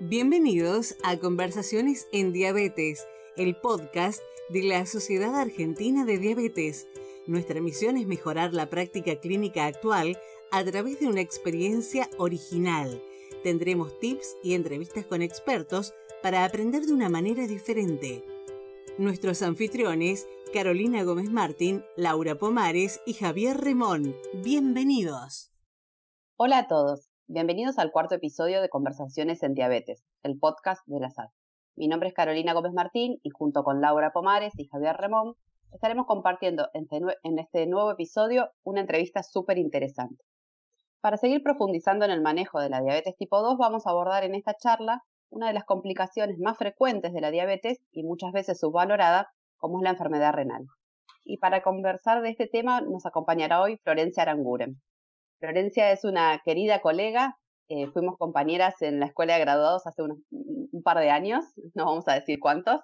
Bienvenidos a Conversaciones en Diabetes, el podcast de la Sociedad Argentina de Diabetes. Nuestra misión es mejorar la práctica clínica actual a través de una experiencia original. Tendremos tips y entrevistas con expertos para aprender de una manera diferente. Nuestros anfitriones, Carolina Gómez Martín, Laura Pomares y Javier Remón. Bienvenidos. Hola a todos. Bienvenidos al cuarto episodio de Conversaciones en Diabetes, el podcast de la SAD. Mi nombre es Carolina Gómez Martín y junto con Laura Pomares y Javier Remón estaremos compartiendo en este nuevo episodio una entrevista súper interesante. Para seguir profundizando en el manejo de la diabetes tipo 2, vamos a abordar en esta charla una de las complicaciones más frecuentes de la diabetes y muchas veces subvalorada, como es la enfermedad renal. Y para conversar de este tema nos acompañará hoy Florencia Aranguren. Florencia es una querida colega, eh, fuimos compañeras en la escuela de graduados hace un par de años, no vamos a decir cuántos,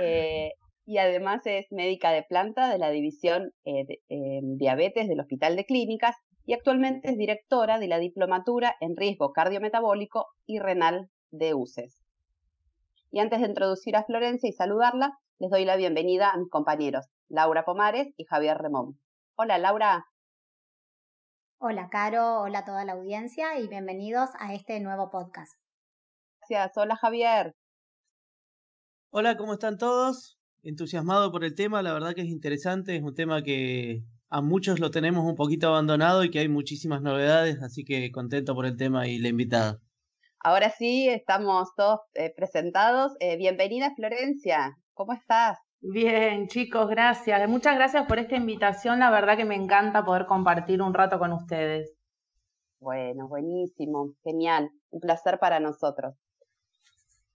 eh, y además es médica de planta de la división eh, de, diabetes del Hospital de Clínicas y actualmente es directora de la diplomatura en riesgo cardiometabólico y renal de UCES. Y antes de introducir a Florencia y saludarla, les doy la bienvenida a mis compañeros, Laura Pomares y Javier Remón. Hola Laura. Hola Caro, hola a toda la audiencia y bienvenidos a este nuevo podcast. Gracias, hola Javier. Hola, ¿cómo están todos? Entusiasmado por el tema, la verdad que es interesante, es un tema que a muchos lo tenemos un poquito abandonado y que hay muchísimas novedades, así que contento por el tema y la invitada. Ahora sí, estamos todos eh, presentados. Eh, bienvenida Florencia, ¿cómo estás? Bien, chicos, gracias. Muchas gracias por esta invitación. La verdad que me encanta poder compartir un rato con ustedes. Bueno, buenísimo, genial. Un placer para nosotros.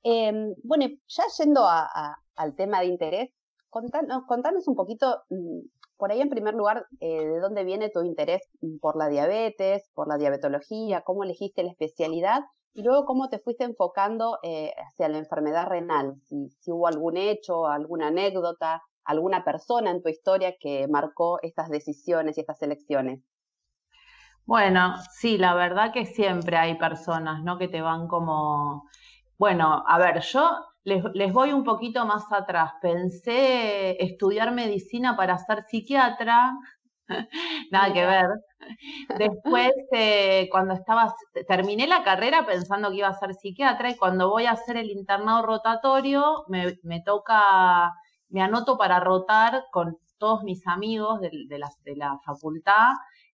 Em, bueno, ya yendo al tema de interés, contanos, contanos un poquito, mm, por ahí en primer lugar, eh, de dónde viene tu interés por la diabetes, por la diabetología, cómo elegiste la especialidad y luego, ¿cómo te fuiste enfocando eh, hacia la enfermedad renal? Si, hubo algún hecho, alguna anécdota, alguna persona en tu historia que marcó estas decisiones y estas elecciones. Bueno, sí, la verdad que siempre hay personas, ¿no? Que te van como... Bueno, a ver, yo les, les voy un poquito más atrás. Pensé estudiar medicina para ser psiquiatra, nada que ver. Después, eh, cuando estaba, terminé la carrera pensando que iba a ser psiquiatra y cuando voy a hacer el internado rotatorio, me, toca, me anoto para rotar con todos mis amigos de, la, de la, facultad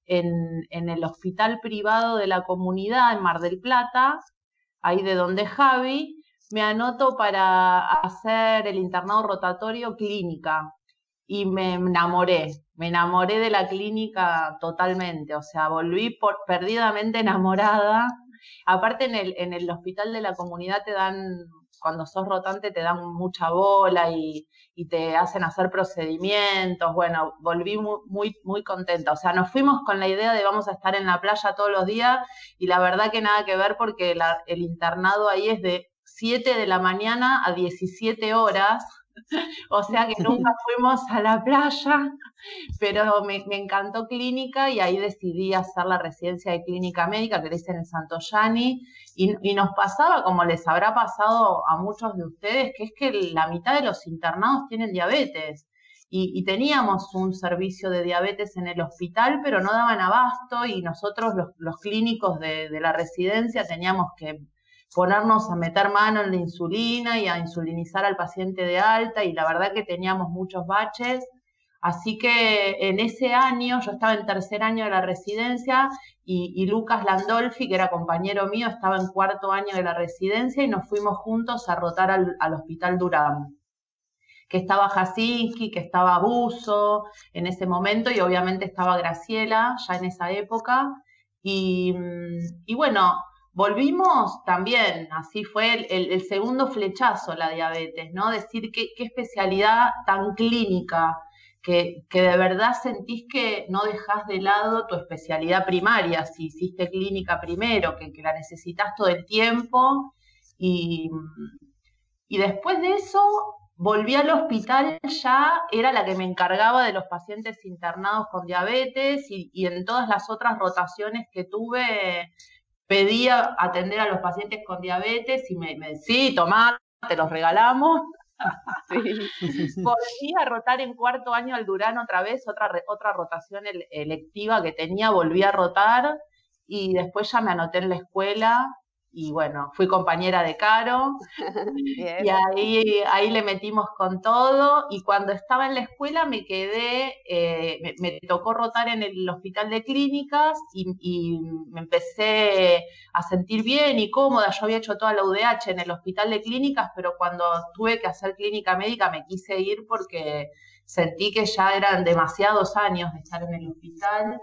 en, en, el hospital privado de la comunidad en Mar del Plata, ahí de donde Javi, me anoto para hacer el internado rotatorio clínica y me enamoré, me enamoré de la clínica totalmente, o sea, volví por, perdidamente enamorada. Aparte en el, en el hospital de la comunidad te dan, cuando sos rotante te dan mucha bola y, y te hacen hacer procedimientos, bueno, volví muy, muy, muy contenta, o sea, nos fuimos con la idea de vamos a estar en la playa todos los días y la verdad que nada que ver porque el internado ahí es de 7 de la mañana a 17 horas o sea que nunca fuimos a la playa, pero me, encantó clínica y ahí decidí hacer la residencia de clínica médica que le hice en Santo Yani y, y, nos pasaba, como les habrá pasado a muchos de ustedes, que es que la mitad de los internados tienen diabetes. Y, teníamos un servicio de diabetes en el hospital, pero no daban abasto y nosotros los, clínicos de, de la residencia teníamos que ponernos a meter mano en la insulina y a insulinizar al paciente de alta y la verdad que teníamos muchos baches. Así que en ese año, yo estaba en tercer año de la residencia y, Lucas Landolfi, que era compañero mío, estaba en cuarto año de la residencia y nos fuimos juntos a rotar al, Hospital Durán que estaba Jasinski, que estaba Buzo en ese momento y obviamente estaba Graciela ya en esa época. Y bueno, Volvimos también, así fue el, segundo flechazo la diabetes, ¿no? Decir qué, especialidad tan clínica, que, de verdad sentís que no dejas de lado tu especialidad primaria, si hiciste clínica primero, que, la necesitas todo el tiempo. Y, después de eso volví al hospital, ya era la que me encargaba de los pacientes internados con diabetes y, y en todas las otras rotaciones que tuve pedía atender a los pacientes con diabetes y me, me sí, tomá, te los regalamos. Volví a rotar en cuarto año al Durán otra vez, otra, otra rotación electiva que tenía, volví a rotar y después ya me anoté en la escuela y bueno, fui compañera de Caro y ahí, ahí le metimos con todo y cuando estaba en la escuela me quedé, eh, me, tocó rotar en el hospital de clínicas y, me empecé a sentir bien y cómoda, yo había hecho toda la UDH en el hospital de clínicas, pero cuando tuve que hacer clínica médica me quise ir porque sentí que ya eran demasiados años de estar en el hospital,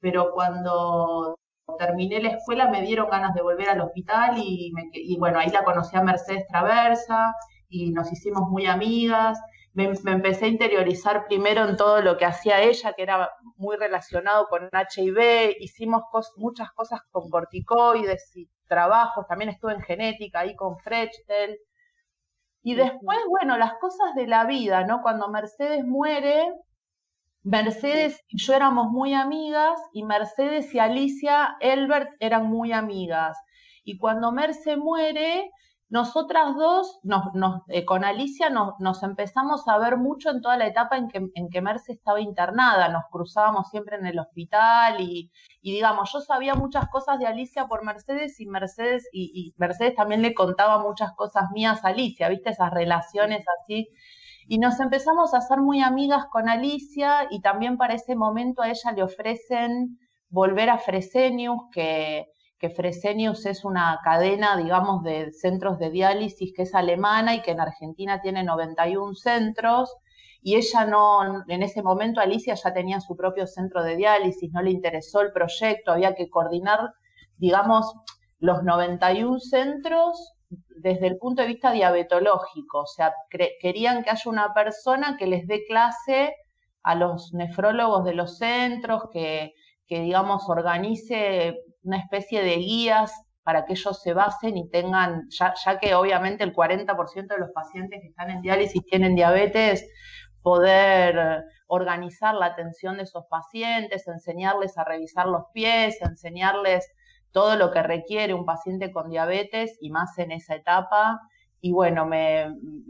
pero cuando terminé la escuela me dieron ganas de volver al hospital y, bueno, ahí la conocí a Mercedes Traversa y nos hicimos muy amigas. Me, empecé a interiorizar primero en todo lo que hacía ella, que era muy relacionado con HIV. Hicimos muchas cosas con corticoides y trabajos. También estuve en genética ahí con Frechtel. Y después, bueno, las cosas de la vida, ¿no? Cuando Mercedes muere, Mercedes y yo éramos muy amigas y Mercedes y Alicia Elbert eran muy amigas. Y cuando Merce muere, nosotras dos, eh, con Alicia, nos, empezamos a ver mucho en toda la etapa en que, en que Merce estaba internada. Nos cruzábamos siempre en el hospital y, digamos, yo sabía muchas cosas de Alicia por Mercedes y Mercedes, y, y Mercedes también le contaba muchas cosas mías a Alicia, ¿viste? Esas relaciones así y nos empezamos a hacer muy amigas con Alicia y también para ese momento a ella le ofrecen volver a Fresenius, que, que Fresenius es una cadena, digamos, de centros de diálisis que es alemana y que en Argentina tiene 91 centros. Y ella no, en ese momento Alicia ya tenía su propio centro de diálisis, no le interesó el proyecto, había que coordinar, digamos, los 91 centros desde el punto de vista diabetológico, o sea, querían que haya una persona que les dé clase a los nefrólogos de los centros, que, digamos, organice una especie de guías para que ellos se basen y tengan, ya, ya que obviamente el 40% de los pacientes que están en diálisis tienen diabetes, poder organizar la atención de esos pacientes, enseñarles a revisar los pies, enseñarles todo lo que requiere un paciente con diabetes y más en esa etapa. Y bueno, me,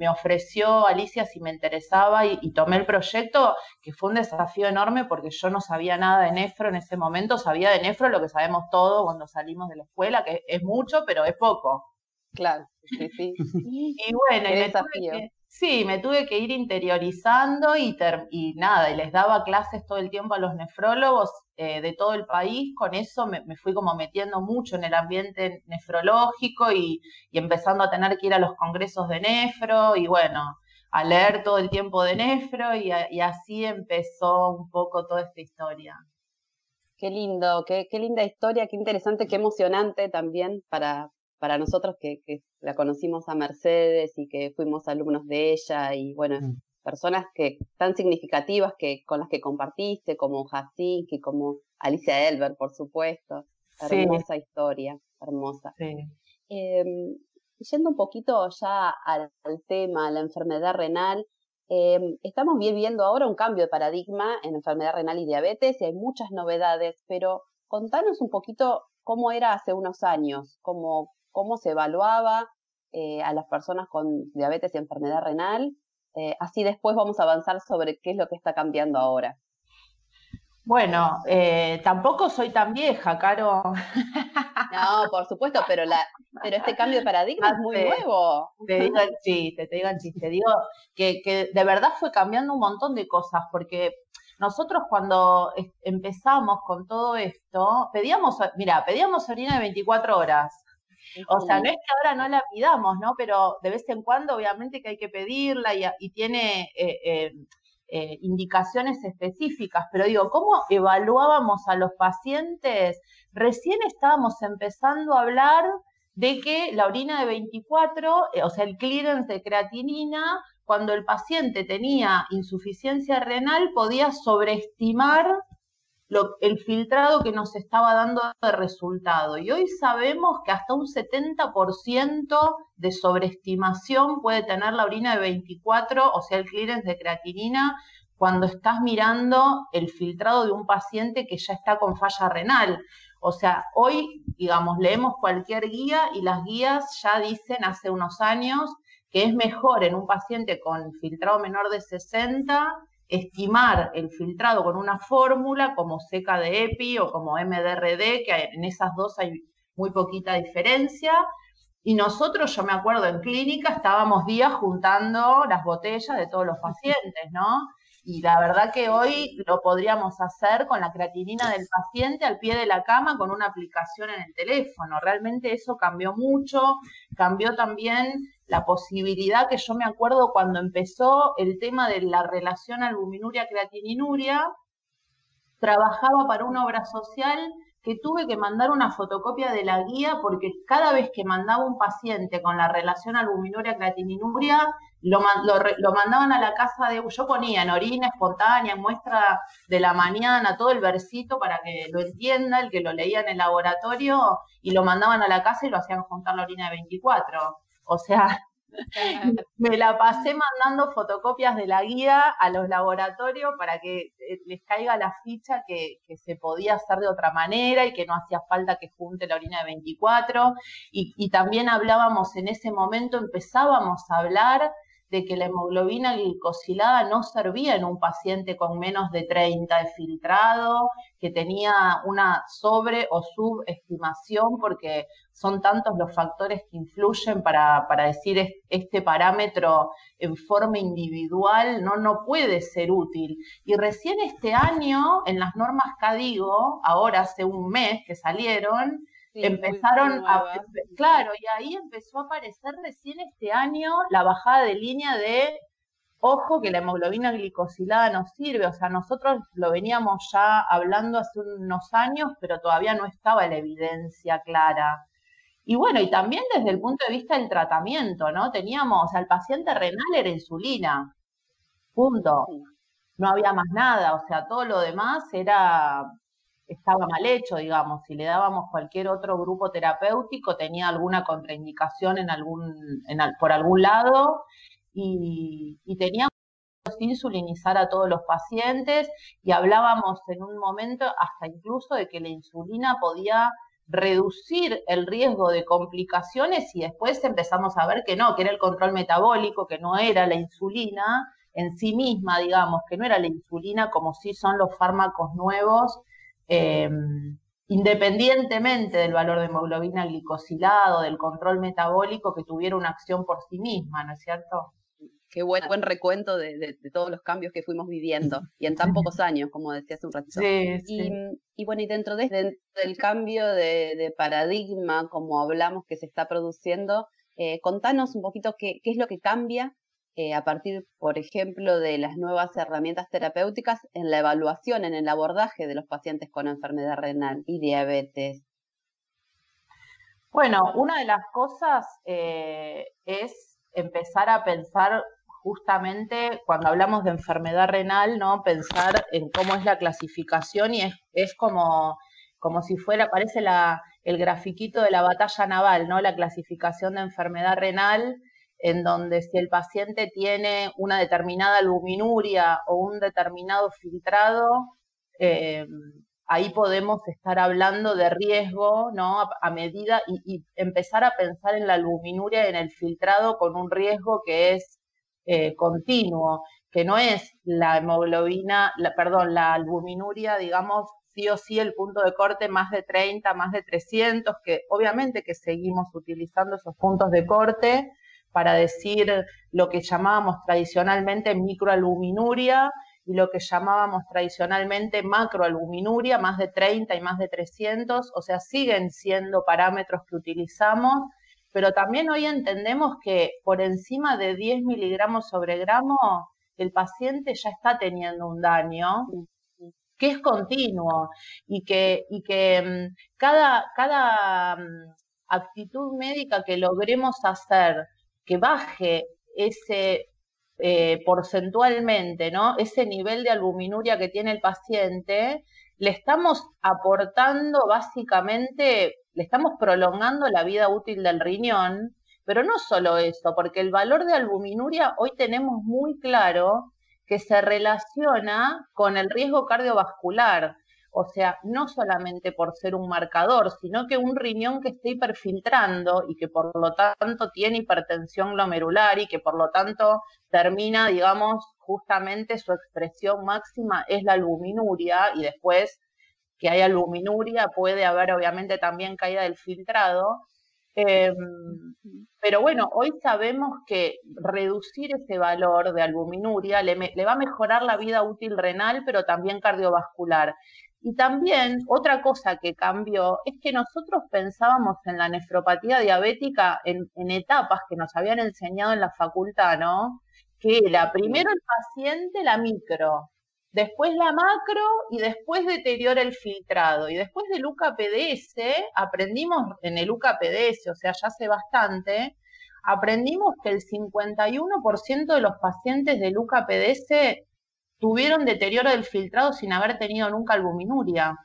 ofreció Alicia si me interesaba y, tomé el proyecto, que fue un desafío enorme porque yo no sabía nada de nefro en ese momento, sabía de nefro lo que sabemos todo cuando salimos de la escuela, que es mucho, pero es poco. Claro, sí, sí. y bueno, y desafío. Sí, me tuve que ir interiorizando y, y nada, y les daba clases todo el tiempo a los nefrólogos eh, de todo el país. Con eso me, fui como metiendo mucho en el ambiente nefrológico y, empezando a tener que ir a los congresos de nefro y bueno, a leer todo el tiempo de nefro y, así empezó un poco toda esta historia. Qué lindo, qué, qué linda historia, qué interesante, qué emocionante también para, para nosotros que, la conocimos a Mercedes y que fuimos alumnos de ella y bueno, mm. personas que tan significativas que con las que compartiste, como y como Alicia Elber, por supuesto. Hermosa historia, hermosa. Em, yendo un poquito ya al, tema, la enfermedad renal, em, estamos viviendo ahora un cambio de paradigma en enfermedad renal y diabetes y hay muchas novedades, pero contanos un poquito cómo era hace unos años, cómo, cómo se evaluaba eh, a las personas con diabetes y enfermedad renal. Eh, así después vamos a avanzar sobre qué es lo que está cambiando ahora. Bueno, eh, tampoco soy tan vieja, Caro. No, por supuesto, pero la, pero este cambio de paradigma es muy nuevo. Te digo el chiste, te digo el chiste. Digo que, que de verdad fue cambiando un montón de cosas, porque nosotros cuando empezamos con todo esto, pedíamos, mira, pedíamos orina de 24 horas. O sea, no es que ahora no la pidamos, ¿no? Pero de vez en cuando, obviamente, que hay que pedirla y, tiene eh, eh, eh, indicaciones específicas. Pero digo, ¿cómo evaluábamos a los pacientes? Recién estábamos empezando a hablar de que la orina de 24, o sea, el clearance de creatinina, cuando el paciente tenía insuficiencia renal, podía sobreestimar el filtrado que nos estaba dando de resultado. Y hoy sabemos que hasta un 70% de sobreestimación puede tener la orina de 24, o sea, el clearance de creatinina, cuando estás mirando el filtrado de un paciente que ya está con falla renal. O sea, hoy, digamos, leemos cualquier guía y las guías ya dicen hace unos años que es mejor en un paciente con filtrado menor de 60 estimar el filtrado con una fórmula como seca de EPI o como MDRD, que en esas dos hay muy poquita diferencia. Y nosotros, yo me acuerdo en clínica, estábamos días juntando las botellas de todos los pacientes, ¿no? Y la verdad que hoy lo podríamos hacer con la creatinina del paciente al pie de la cama con una aplicación en el teléfono. Realmente eso cambió mucho, cambió también la posibilidad que yo me acuerdo cuando empezó el tema de la relación albuminuria-creatininuria, trabajaba para una obra social que tuve que mandar una fotocopia de la guía porque cada vez que mandaba un paciente con la relación albuminuria creatininuria, lo, lo, mandaban a la casa de, yo ponía en orina espontánea, en muestra de la mañana, todo el versito para que lo entienda, el que lo leía en el laboratorio, y lo mandaban a la casa y lo hacían juntar la orina de 24. O sea, me la pasé mandando fotocopias de la guía a los laboratorios para que eh, les caiga la ficha que, se podía hacer de otra manera y que no hacía falta que junte la orina de 24. Y, y también hablábamos en ese momento, empezábamos a hablar de que la hemoglobina glicosilada no servía en un paciente con menos de 30 de filtrado, que tenía una sobre o subestimación, porque son tantos los factores que influyen para, decir este parámetro en forma individual no, no puede ser útil. Y recién este año, en las normas CADIGO, ahora hace un mes que salieron, empezaron a, claro, y ahí empezó a aparecer recién este año la bajada de línea de, ojo que la hemoglobina glicosilada no sirve, o sea, nosotros lo veníamos ya hablando hace unos años, pero todavía no estaba la evidencia clara. Y bueno, y también desde el punto de vista del tratamiento, ¿no? Teníamos, o sea, el paciente renal era insulina, punto. No había más nada, o sea, todo lo demás era estaba mal hecho, digamos, si le dábamos cualquier otro grupo terapéutico tenía alguna contraindicación en algún, por algún lado y, y teníamos que insulinizar a todos los pacientes y hablábamos en un momento hasta incluso de que la insulina podía reducir el riesgo de complicaciones y después empezamos a ver que no, que era el control metabólico, que no era la insulina en sí misma, digamos, que no era la insulina como sí son los fármacos nuevos Em, independientemente del valor de hemoglobina glicosilado, del control metabólico, que tuviera una acción por sí misma, ¿no es cierto? Qué buen, buen recuento de, todos los cambios que fuimos viviendo y en tan pocos años, como decía hace un ratito. y, bueno, y dentro, de, del cambio de, paradigma, como hablamos que se está produciendo, eh, contanos un poquito qué, qué es lo que cambia eh, a partir, por ejemplo, de las nuevas herramientas terapéuticas en la evaluación, en el abordaje de los pacientes con enfermedad renal y diabetes? Bueno, una de las cosas eh, es empezar a pensar justamente cuando hablamos de enfermedad renal, ¿no? Pensar en cómo es la clasificación y es, es como, como si fuera, parece la, el grafiquito de la batalla naval, ¿no? La clasificación de enfermedad renal en donde si el paciente tiene una determinada albuminuria o un determinado filtrado, eh, ahí podemos estar hablando de riesgo, ¿no? A, medida y, empezar a pensar en la albuminuria y en el filtrado con un riesgo que es eh, continuo, que no es la hemoglobina, la, perdón, la albuminuria, digamos, sí o sí el punto de corte más de 30, más de 300, que obviamente que seguimos utilizando esos puntos de corte, para decir lo que llamábamos tradicionalmente microalbuminuria y lo que llamábamos tradicionalmente macroalbuminuria, más de 30 y más de 300, o sea, siguen siendo parámetros que utilizamos, pero también hoy entendemos que por encima de 10 miligramos sobre gramo, el paciente ya está teniendo un daño que es continuo y que, y que mm, cada, cada mm, actitud médica que logremos hacer que baje ese eh, porcentualmente, ¿no? Ese nivel de albuminuria que tiene el paciente, le estamos aportando básicamente, le estamos prolongando la vida útil del riñón, pero no solo eso, porque el valor de albuminuria hoy tenemos muy claro que se relaciona con el riesgo cardiovascular. O sea, no solamente por ser un marcador, sino que un riñón que esté hiperfiltrando y que por lo tanto tiene hipertensión glomerular y que por lo tanto termina, digamos, justamente su expresión máxima es la albuminuria y después que haya albuminuria puede haber obviamente también caída del filtrado. Em, pero bueno, hoy sabemos que reducir ese valor de albuminuria le, va a mejorar la vida útil renal, pero también cardiovascular. Y también otra cosa que cambió es que nosotros pensábamos en la nefropatía diabética en, etapas que nos habían enseñado en la facultad, ¿no? Que era primero el paciente, la micro, después la macro y después deteriora el filtrado. Y después del UKPDS, aprendimos en el UKPDS, o sea, ya hace bastante, aprendimos que el 51% de los pacientes del UKPDS tuvieron deterioro del filtrado sin haber tenido nunca albuminuria.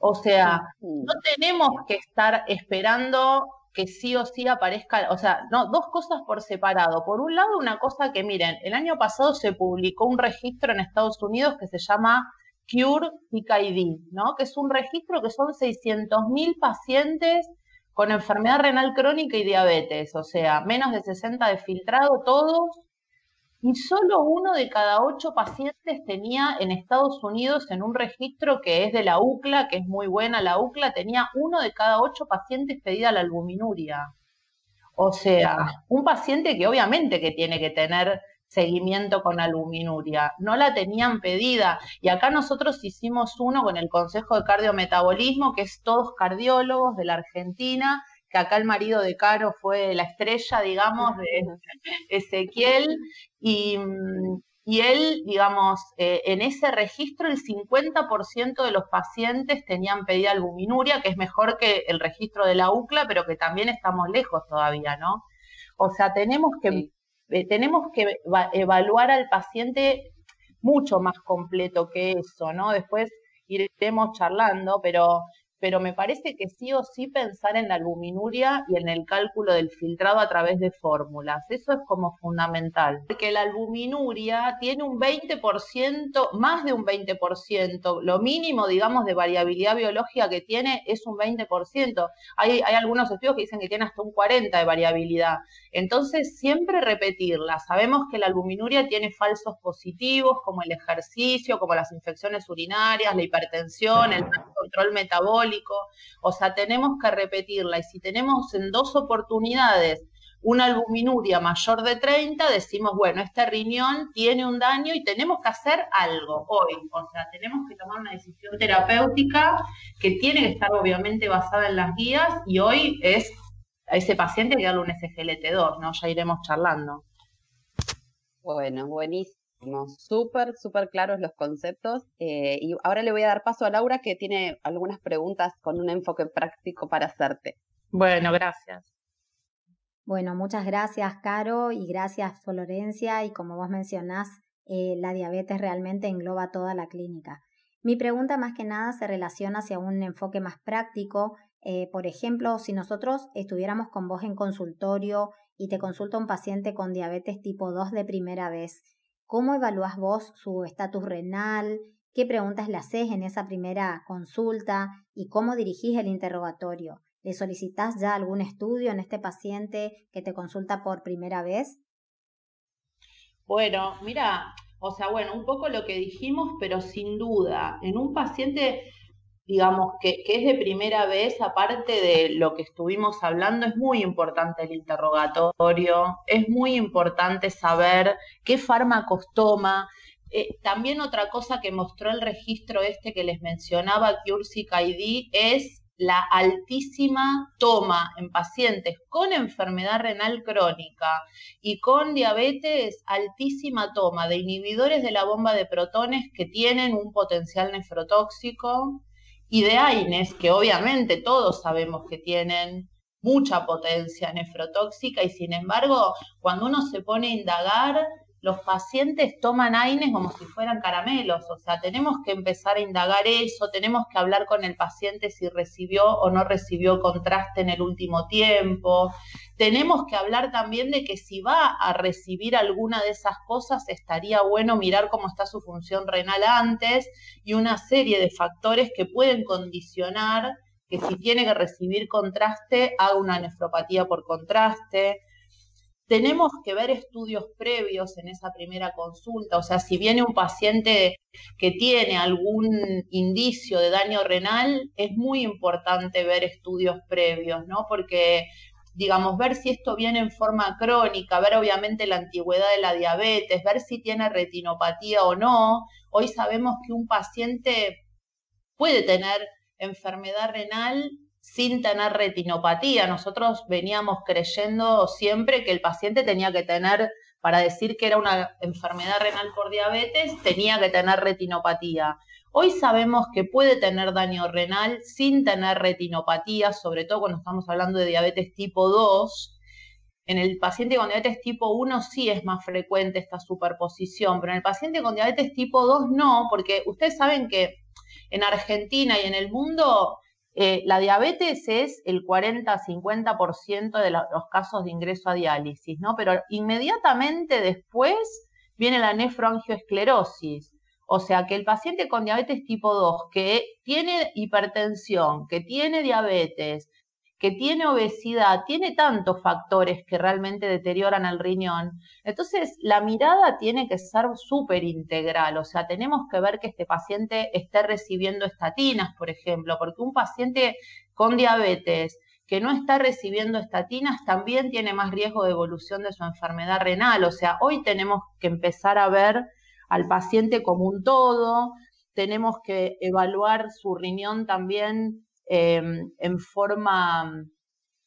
O sea, no tenemos que estar esperando que sí o sí aparezca, o sea, no, dos cosas por separado. Por un lado, una cosa que miren, el año pasado se publicó un registro en Estados Unidos que se llama Cure PKID, ¿no? Que es un registro que son 600.000 pacientes con enfermedad renal crónica y diabetes, o sea, menos de 60 de filtrado todos, y solo uno de cada ocho pacientes tenía en Estados Unidos en un registro que es de la UCLA, que es muy buena la UCLA, tenía uno de cada ocho pacientes pedida la albuminuria. O sea, un paciente que obviamente que tiene que tener seguimiento con albuminuria, no la tenían pedida. Y acá nosotros hicimos uno con el Consejo de Cardiometabolismo, que es todos cardiólogos de la Argentina, que acá el marido de Caro fue la estrella, digamos, de Ezequiel, y, él, digamos, eh, en ese registro el 50% de los pacientes tenían pedida albuminuria, que es mejor que el registro de la UCLA, pero que también estamos lejos todavía, ¿no? O sea, tenemos que, eh, tenemos que evaluar al paciente mucho más completo que eso, ¿no? Después iremos charlando, pero pero me parece que sí o sí pensar en la albuminuria y en el cálculo del filtrado a través de fórmulas. Eso es como fundamental. Porque la albuminuria tiene un 20%, más de un 20%, lo mínimo, digamos, de variabilidad biológica que tiene es un 20%. Hay, hay algunos estudios que dicen que tiene hasta un 40% de variabilidad. Entonces, siempre repetirla. Sabemos que la albuminuria tiene falsos positivos, como el ejercicio, como las infecciones urinarias, la hipertensión, el control metabólico o sea, tenemos que repetirla. Y si tenemos en dos oportunidades una albuminuria mayor de 30, decimos, bueno, este riñón tiene un daño y tenemos que hacer algo hoy. O sea, tenemos que tomar una decisión terapéutica que tiene que estar obviamente basada en las guías y hoy es a ese paciente que darle un SGLT2, ¿no? Ya iremos charlando. Bueno, buenísimo súper, súper claros los conceptos. Eh, y ahora le voy a dar paso a Laura que tiene algunas preguntas con un enfoque práctico para hacerte. Bueno, gracias. Bueno, muchas gracias, Caro, y gracias, Florencia. Y como vos mencionás, eh, la diabetes realmente engloba toda la clínica. Mi pregunta más que nada se relaciona hacia un enfoque más práctico. Eh, por ejemplo, si nosotros estuviéramos con vos en consultorio y te consulta un paciente con diabetes tipo 2 de primera vez, ¿Cómo evalúas vos su estatus renal? ¿Qué preguntas le haces en esa primera consulta? ¿Y cómo dirigís el interrogatorio? ¿Le solicitas ya algún estudio en este paciente que te consulta por primera vez? Bueno, mira, o sea, bueno, un poco lo que dijimos, pero sin duda, en un paciente digamos, que, es de primera vez, aparte de lo que estuvimos hablando, es muy importante el interrogatorio, es muy importante saber qué fármacos toma. Eh, también otra cosa que mostró el registro este que les mencionaba, Cursic ID, es la altísima toma en pacientes con enfermedad renal crónica y con diabetes, altísima toma de inhibidores de la bomba de protones que tienen un potencial nefrotóxico, y de AINES, que obviamente todos sabemos que tienen mucha potencia nefrotóxica y sin embargo, cuando uno se pone a indagar, los pacientes toman AINES como si fueran caramelos, o sea, tenemos que empezar a indagar eso, tenemos que hablar con el paciente si recibió o no recibió contraste en el último tiempo, tenemos que hablar también de que si va a recibir alguna de esas cosas, estaría bueno mirar cómo está su función renal antes y una serie de factores que pueden condicionar que si tiene que recibir contraste, haga una nefropatía por contraste tenemos que ver estudios previos en esa primera consulta, o sea, si viene un paciente que tiene algún indicio de daño renal, es muy importante ver estudios previos, ¿no? Porque, digamos, ver si esto viene en forma crónica, ver obviamente la antigüedad de la diabetes, ver si tiene retinopatía o no. Hoy sabemos que un paciente puede tener enfermedad renal sin tener retinopatía. Nosotros veníamos creyendo siempre que el paciente tenía que tener, para decir que era una enfermedad renal por diabetes, tenía que tener retinopatía. Hoy sabemos que puede tener daño renal sin tener retinopatía, sobre todo cuando estamos hablando de diabetes tipo 2. En el paciente con diabetes tipo 1 sí es más frecuente esta superposición, pero en el paciente con diabetes tipo 2 no, porque ustedes saben que en Argentina y en el mundo eh, la diabetes es el 40-50% de los casos de ingreso a diálisis, ¿no? Pero inmediatamente después viene la nefroangioesclerosis. O sea que el paciente con diabetes tipo 2 que tiene hipertensión, que tiene diabetes, que tiene obesidad, tiene tantos factores que realmente deterioran el riñón. Entonces, la mirada tiene que ser súper integral, o sea, tenemos que ver que este paciente esté recibiendo estatinas, por ejemplo, porque un paciente con diabetes que no está recibiendo estatinas también tiene más riesgo de evolución de su enfermedad renal. O sea, hoy tenemos que empezar a ver al paciente como un todo, tenemos que evaluar su riñón también Em, en forma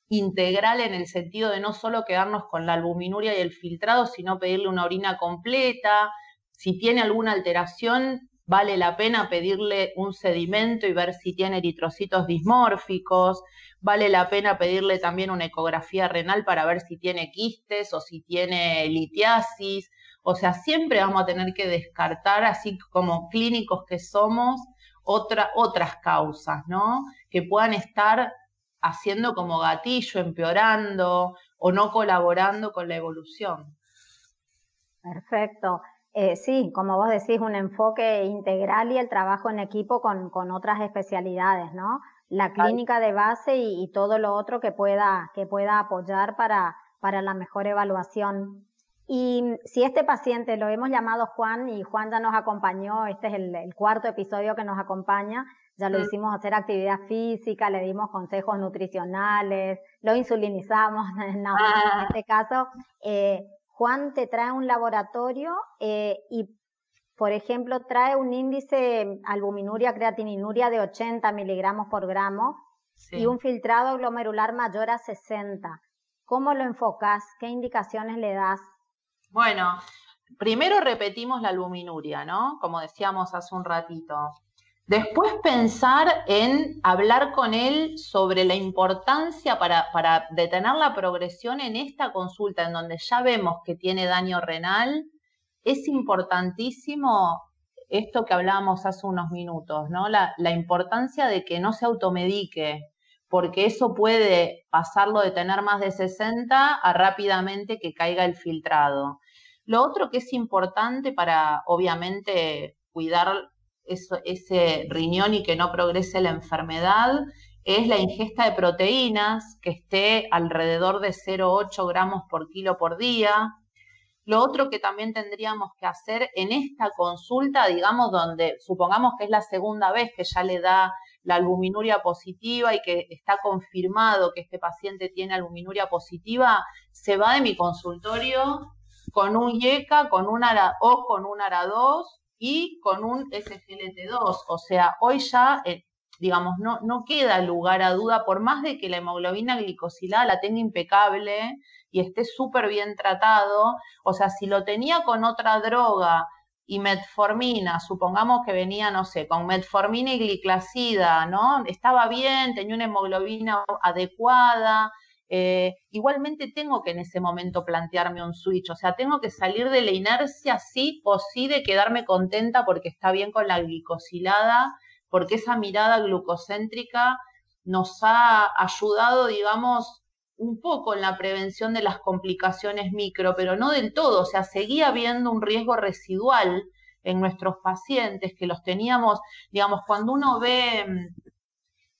integral en el sentido de no solo quedarnos con la albuminuria y el filtrado, sino pedirle una orina completa. Si tiene alguna alteración, vale la pena pedirle un sedimento y ver si tiene eritrocitos dismórficos. Vale la pena pedirle también una ecografía renal para ver si tiene quistes o si tiene litiasis. O sea, siempre vamos a tener que descartar, así como clínicos que somos, otras causas, ¿no? Que puedan estar haciendo como gatillo, empeorando o no colaborando con la evolución. Perfecto. Eh, sí, como vos decís, un enfoque integral y el trabajo en equipo con, otras especialidades, ¿no? La clínica de base y, todo lo otro que pueda, que pueda apoyar para, para la mejor evaluación y si este paciente lo hemos llamado Juan y Juan ya nos acompañó, este es el, cuarto episodio que nos acompaña, ya lo hicimos hacer actividad física, le dimos consejos nutricionales, lo insulinizamos, en ah. este caso, eh, Juan te trae un laboratorio eh, y, por ejemplo, trae un índice albuminuria, creatininuria de 80 miligramos por gramo y un filtrado glomerular mayor a 60. ¿Cómo lo enfocas? ¿Qué indicaciones le das? Bueno, primero repetimos la albuminuria, ¿no? Como decíamos hace un ratito. Después pensar en hablar con él sobre la importancia para, detener la progresión en esta consulta, en donde ya vemos que tiene daño renal. Es importantísimo esto que hablábamos hace unos minutos, ¿no? La, la importancia de que no se automedique, porque eso puede pasarlo de tener más de 60 a rápidamente que caiga el filtrado. Lo otro que es importante para, obviamente, cuidar ese riñón y que no progrese la enfermedad es la ingesta de proteínas que esté alrededor de 0,8 gramos por kilo por día. Lo otro que también tendríamos que hacer en esta consulta, digamos, donde supongamos que es la segunda vez que ya le da la albuminuria positiva y que está confirmado que este paciente tiene albuminuria positiva, se va de mi consultorio con un YECA, con un ARA, o con un ARA2 y con un SGLT2. O sea, hoy ya, eh, digamos, no, no queda lugar a duda, por más de que la hemoglobina glicosilada la tenga impecable y esté súper bien tratado, o sea, si lo tenía con otra droga y metformina, supongamos que venía, no sé, con metformina y gliclacida, ¿no? Estaba bien, tenía una hemoglobina adecuada, eh, igualmente tengo que en ese momento plantearme un switch, o sea, tengo que salir de la inercia sí o sí de quedarme contenta porque está bien con la glicosilada, porque esa mirada glucocéntrica nos ha ayudado, digamos, un poco en la prevención de las complicaciones micro, pero no del todo, o sea, seguía habiendo un riesgo residual en nuestros pacientes que los teníamos, digamos, cuando uno ve mm,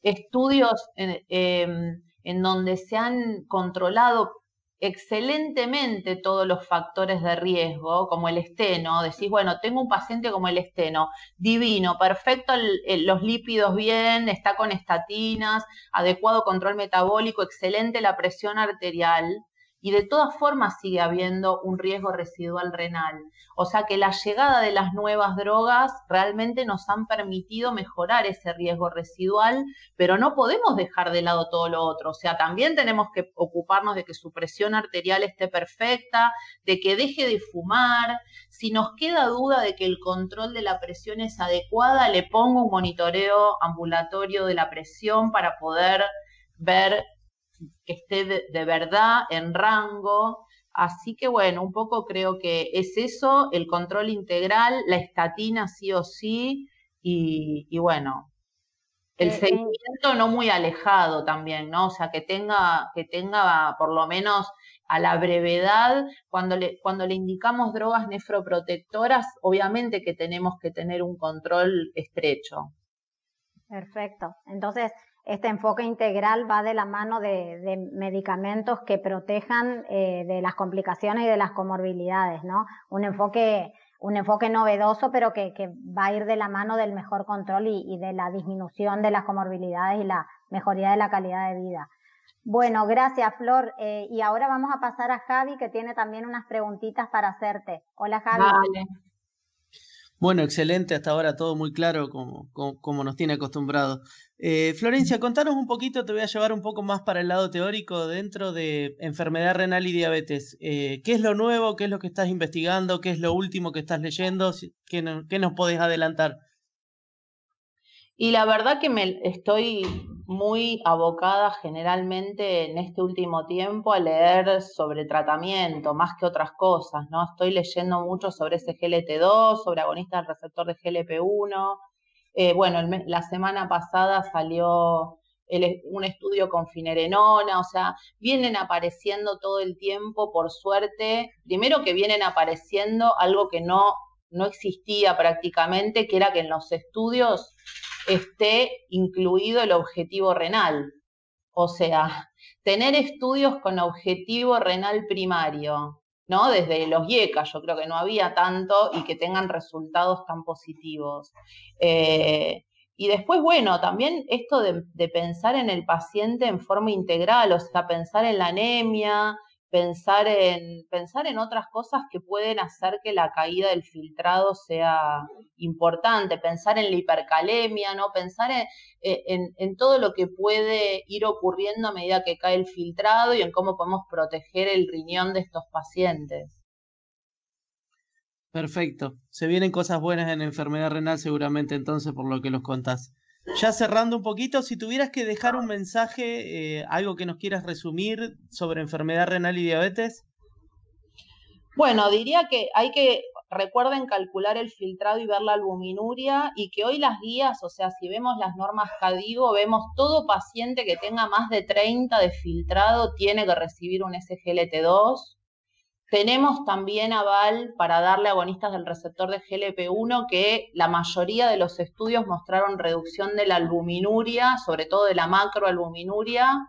estudios em, en donde se han controlado excelentemente todos los factores de riesgo, como el esteno, decís, bueno, tengo un paciente como el esteno, divino, perfecto, los lípidos bien, está con estatinas, adecuado control metabólico, excelente la presión arterial, y de todas formas sigue habiendo un riesgo residual renal. O sea que la llegada de las nuevas drogas realmente nos han permitido mejorar ese riesgo residual, pero no podemos dejar de lado todo lo otro. O sea, también tenemos que ocuparnos de que su presión arterial esté perfecta, de que deje de fumar. Si nos queda duda de que el control de la presión es adecuada, le pongo un monitoreo ambulatorio de la presión para poder ver que esté de, verdad en rango. Así que bueno, un poco creo que es eso, el control integral, la estatina sí o sí, y, bueno, el eh, eh. seguimiento no muy alejado también, ¿no? O sea, que tenga, que tenga por lo menos a la brevedad, cuando le, cuando le indicamos drogas nefroprotectoras, obviamente que tenemos que tener un control estrecho. Perfecto. Entonces, este enfoque integral va de la mano de, medicamentos que protejan eh, de las complicaciones y de las comorbilidades, ¿no? Un enfoque, un enfoque novedoso, pero que, va a ir de la mano del mejor control y, de la disminución de las comorbilidades y la mejoría de la calidad de vida. Bueno, gracias Flor. Eh, y ahora vamos a pasar a Javi, que tiene también unas preguntitas para hacerte. Hola Javi. Bueno, excelente, hasta ahora todo muy claro como, nos tiene acostumbrado. Eh, Florencia, contanos un poquito, te voy a llevar un poco más para el lado teórico dentro de enfermedad renal y diabetes. Eh, ¿Qué es lo nuevo? ¿Qué es lo que estás investigando? ¿Qué es lo último que estás leyendo? ¿Qué, qué nos podés adelantar? Y la verdad que me estoy muy abocada generalmente en este último tiempo a leer sobre tratamiento más que otras cosas, ¿no? Estoy leyendo mucho sobre ese GLT2, sobre agonistas del receptor de GLP1. Eh, bueno, la semana pasada salió un estudio con finerenona, o sea, vienen apareciendo todo el tiempo, por suerte, primero que vienen apareciendo algo que no, no existía prácticamente, que era que en los estudios esté incluido el objetivo renal. O sea, tener estudios con objetivo renal primario, ¿no? Desde los IECA, yo creo que no había tanto y que tengan resultados tan positivos. Eh, y después, bueno, también esto de, de, pensar en el paciente en forma integral, o sea, pensar en la anemia, pensar en, pensar en otras cosas que pueden hacer que la caída del filtrado sea importante, pensar en la hipercalemia, ¿no? Pensar en, en, en, todo lo que puede ir ocurriendo a medida que cae el filtrado y en cómo podemos proteger el riñón de estos pacientes. Perfecto. Se vienen cosas buenas en enfermedad renal seguramente entonces por lo que los contás. Ya cerrando un poquito, si tuvieras que dejar un mensaje, eh, algo que nos quieras resumir sobre enfermedad renal y diabetes. Bueno, diría que hay que, recuerden calcular el filtrado y ver la albuminuria y que hoy las guías, o sea, si vemos las normas CADIGO, vemos todo paciente que tenga más de 30 de filtrado tiene que recibir un SGLT2 tenemos también aval para darle agonistas del receptor de GLP-1 que la mayoría de los estudios mostraron reducción de la albuminuria, sobre todo de la macroalbuminuria,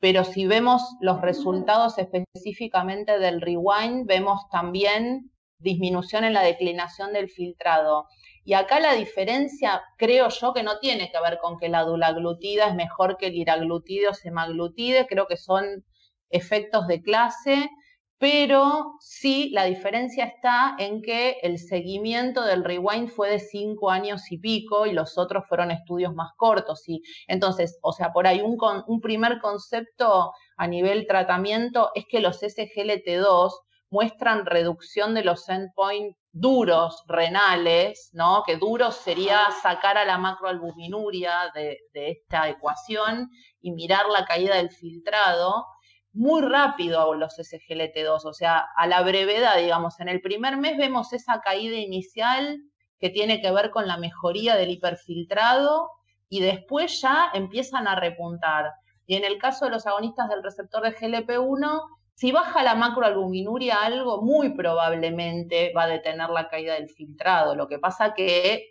pero si vemos los resultados específicamente del rewind, vemos también disminución en la declinación del filtrado. Y acá la diferencia, creo yo, que no tiene que ver con que la dulaglutida es mejor que el iraglutide o semaglutide, creo que son efectos de clase pero sí la diferencia está en que el seguimiento del rewind fue de cinco años y pico y los otros fueron estudios más cortos. Y entonces, o sea, por ahí un, primer concepto a nivel tratamiento es que los SGLT2 muestran reducción de los endpoints duros renales, ¿no? Que duros sería sacar a la macroalbuminuria de esta ecuación y mirar la caída del filtrado muy rápido los SGLT2, o sea, a la brevedad, digamos, en el primer mes vemos esa caída inicial que tiene que ver con la mejoría del hiperfiltrado y después ya empiezan a repuntar. Y en el caso de los agonistas del receptor de GLP-1, si baja la macroalbuminuria algo, muy probablemente va a detener la caída del filtrado. Lo que pasa que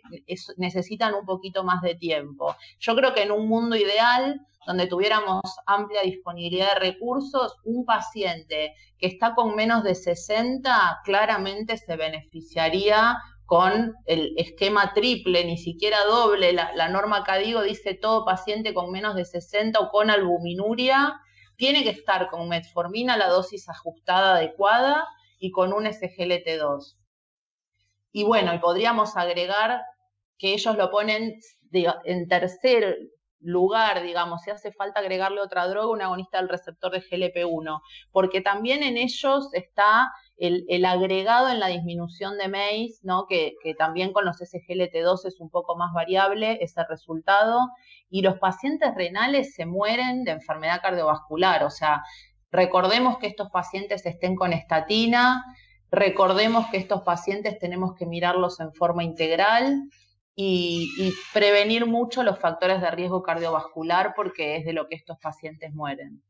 necesitan un poquito más de tiempo. Yo creo que en un mundo ideal, donde tuviéramos amplia disponibilidad de recursos, un paciente que está con menos de 60 claramente se beneficiaría con el esquema triple, ni siquiera doble. La, norma CADIGO dice todo paciente con menos de 60 o con albuminuria tiene que estar con metformina la dosis ajustada adecuada y con un SGLT2. Y bueno, y podríamos agregar que ellos lo ponen en tercer lugar, digamos, si hace falta agregarle otra droga, un agonista del receptor de GLP-1, porque también en ellos está el, agregado en la disminución de MACE, ¿no? Que, que, también con los SGLT2 es un poco más variable ese resultado, y los pacientes renales se mueren de enfermedad cardiovascular, o sea, recordemos que estos pacientes estén con estatina, recordemos que estos pacientes tenemos que mirarlos en forma integral, y, prevenir mucho los factores de riesgo cardiovascular porque es de lo que estos pacientes mueren.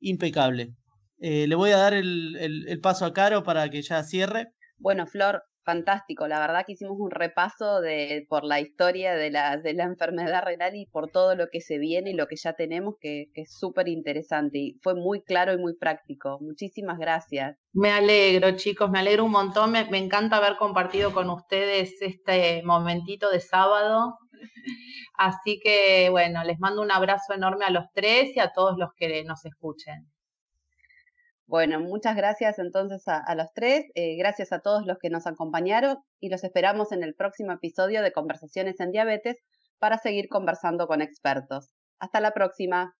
Impecable. Eh, le voy a dar el, el, paso a Caro para que ya cierre. Bueno, Flor, fantástico. La verdad que hicimos un repaso de, por la historia de la, de la enfermedad renal y por todo lo que se viene y lo que ya tenemos, que, es súper interesante. Y fue muy claro y muy práctico. Muchísimas gracias. Me alegro, chicos, me alegro un montón. Me, me encanta haber compartido con ustedes este momentito de sábado. Así que, bueno, les mando un abrazo enorme a los tres y a todos los que nos escuchen. Bueno, muchas gracias entonces a, los tres, eh, gracias a todos los que nos acompañaron y los esperamos en el próximo episodio de Conversaciones en Diabetes para seguir conversando con expertos. Hasta la próxima.